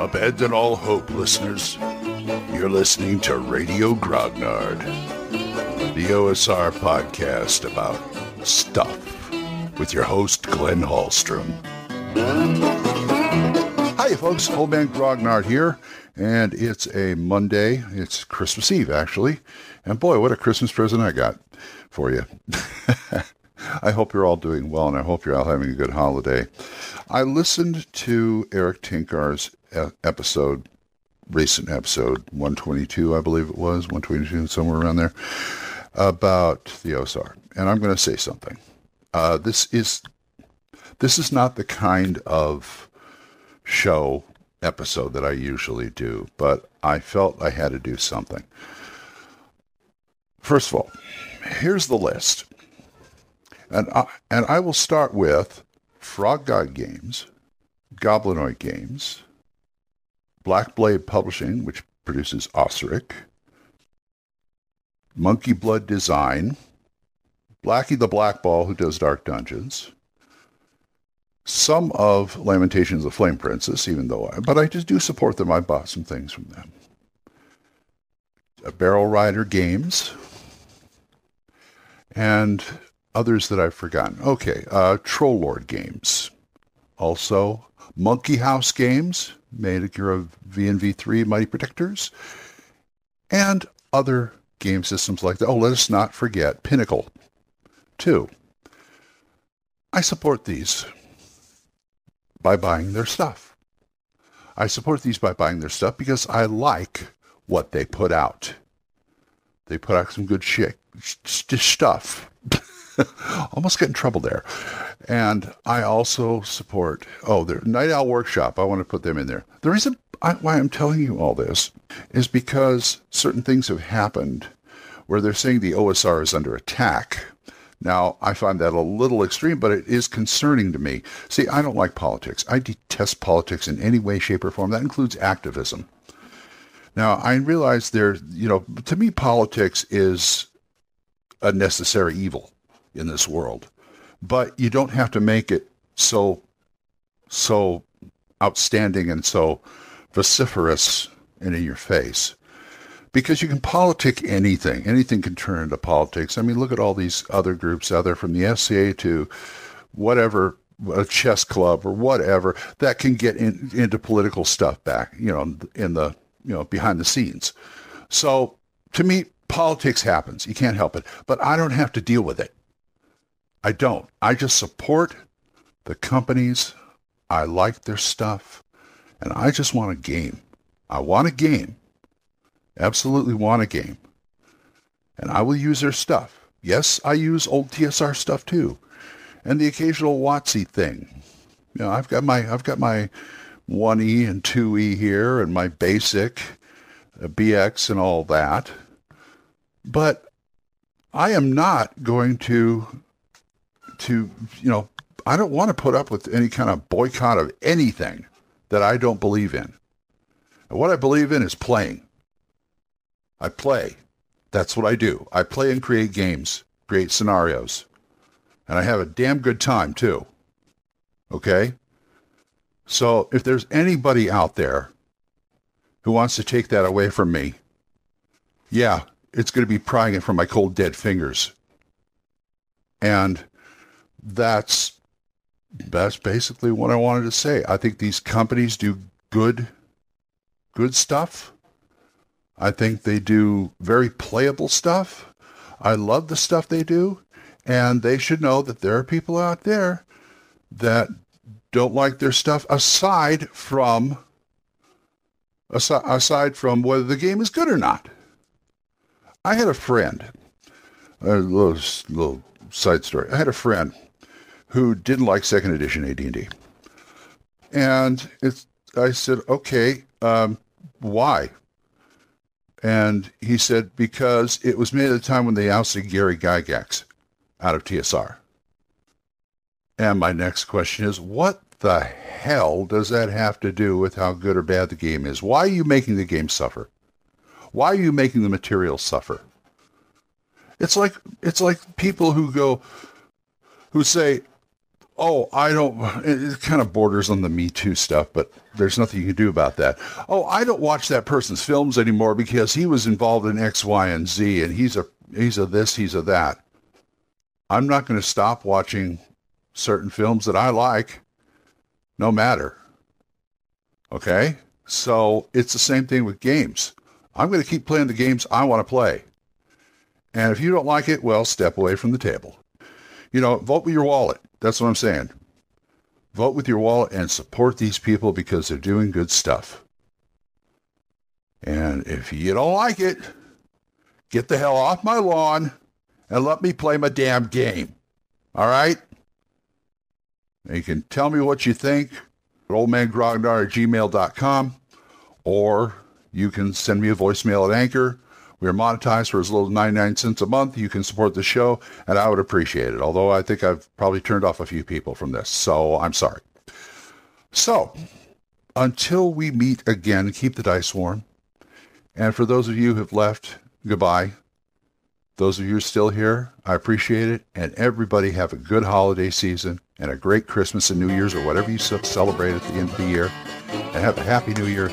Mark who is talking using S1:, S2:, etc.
S1: Abandon all hope, listeners. You're listening to Radio Grognard, the OSR podcast about stuff with your host, Glenn Hallstrom. Hi, folks. Old Man Grognard here, and it's a Monday. It's Christmas Eve, actually. And boy, what a Christmas present I got for you. I hope you're all doing well, and I hope you're all having a good holiday. I listened to Erik Tenkar's episode, recent episode 122, I believe it was, 122, somewhere around there, about the OSR. And I'm going to say something. Uh, this is this is not the kind of show episode that I usually do, but I felt I had to do something. First of all, here's the list. And I, and I will start with Frog God Games, Goblinoid Games, Black Blade Publishing, which produces OSRIC, Monkey Blood Design, Blacky the Blackball, who does Dark Dungeons, some of Lamentations of Flame Princess, even though I, but I just do support them. I bought some things from them. Barrel Rider Games, and others that I've forgotten. Okay, uh, Troll Lord Games. Also, Monkey House Games, maker of V&V3 Mighty Protectors, and other game systems like that. Oh, let us not forget Pinnacle 2. I support these by buying their stuff. I support these by buying their stuff because I like what they put out. They put out some good shit, stuff. Almost get in trouble there. And I also support, oh, the Night Owl Workshop. I want to put them in there. The reason I, why I'm telling you all this is because certain things have happened where they're saying the OSR is under attack. Now, I find that a little extreme, but it is concerning to me. See, I don't like politics. I detest politics in any way, shape, or form. That includes activism. Now, I realize there, you know, to me, politics is a necessary evil in this world, but you don't have to make it so, so outstanding and so vociferous and in your face. Because you can politic anything. Anything can turn into politics. I mean, look at all these other groups out there from the SCA to whatever a chess club or whatever that can get in, into political stuff back, you know, in the you know, behind the scenes. So to me, politics happens. You can't help it. But I don't have to deal with it. I don't. I just support the companies. I like their stuff. And I just want a game. I want a game. Absolutely want a game. And I will use their stuff. Yes, I use old TSR stuff too. And the occasional WotC thing. You know, I've got my I've got my 1E and 2E here and my basic uh, BX and all that. But I am not going to, to, you know, I don't want to put up with any kind of boycott of anything that I don't believe in. And what I believe in is playing. I play. That's what I do. I play and create games, create scenarios. And I have a damn good time too. Okay? So if there's anybody out there who wants to take that away from me, yeah, it's going to be prying it from my cold, dead fingers. And that's that's basically what I wanted to say. I think these companies do good good stuff. I think they do very playable stuff. I love the stuff they do, and they should know that there are people out there that don't like their stuff aside from aside, from whether the game is good or not. I had a friend, a little, little side story. I had a friend who didn't like second edition AD&D. And it's, I said, okay, um, why? And he said, because it was made at a time when they ousted Gary Gygax out of TSR. And my next question is, what the hell does that have to do with how good or bad the game is? Why are you making the game suffer? Why are you making the material suffer? It's like it's like people who go who say, oh, I don't, it kind of borders on the Me Too stuff, but there's nothing you can do about that. Oh, I don't watch that person's films anymore because he was involved in X, Y, and Z, and he's a, he's a this, he's a that. I'm not going to stop watching certain films that I like, no matter. Okay? So it's the same thing with games. I'm going to keep playing the games I want to play. And if you don't like it, well, step away from the table. You know, vote with your wallet. That's what I'm saying. Vote with your wallet and support these people because they're doing good stuff. And if you don't like it, get the hell off my lawn and let me play my damn game. All right? And you can tell me what you think at oldmangrognard at gmail.com or you can send me a voicemail at Anchor we are monetized for as little as 99 cents a month. You can support the show, and I would appreciate it. Although I think I've probably turned off a few people from this, so I'm sorry. So, until we meet again, keep the dice warm. And for those of you who have left, goodbye. Those of you still here, I appreciate it. And everybody have a good holiday season and a great Christmas and New Year's or whatever you celebrate at the end of the year. And have a happy New Year.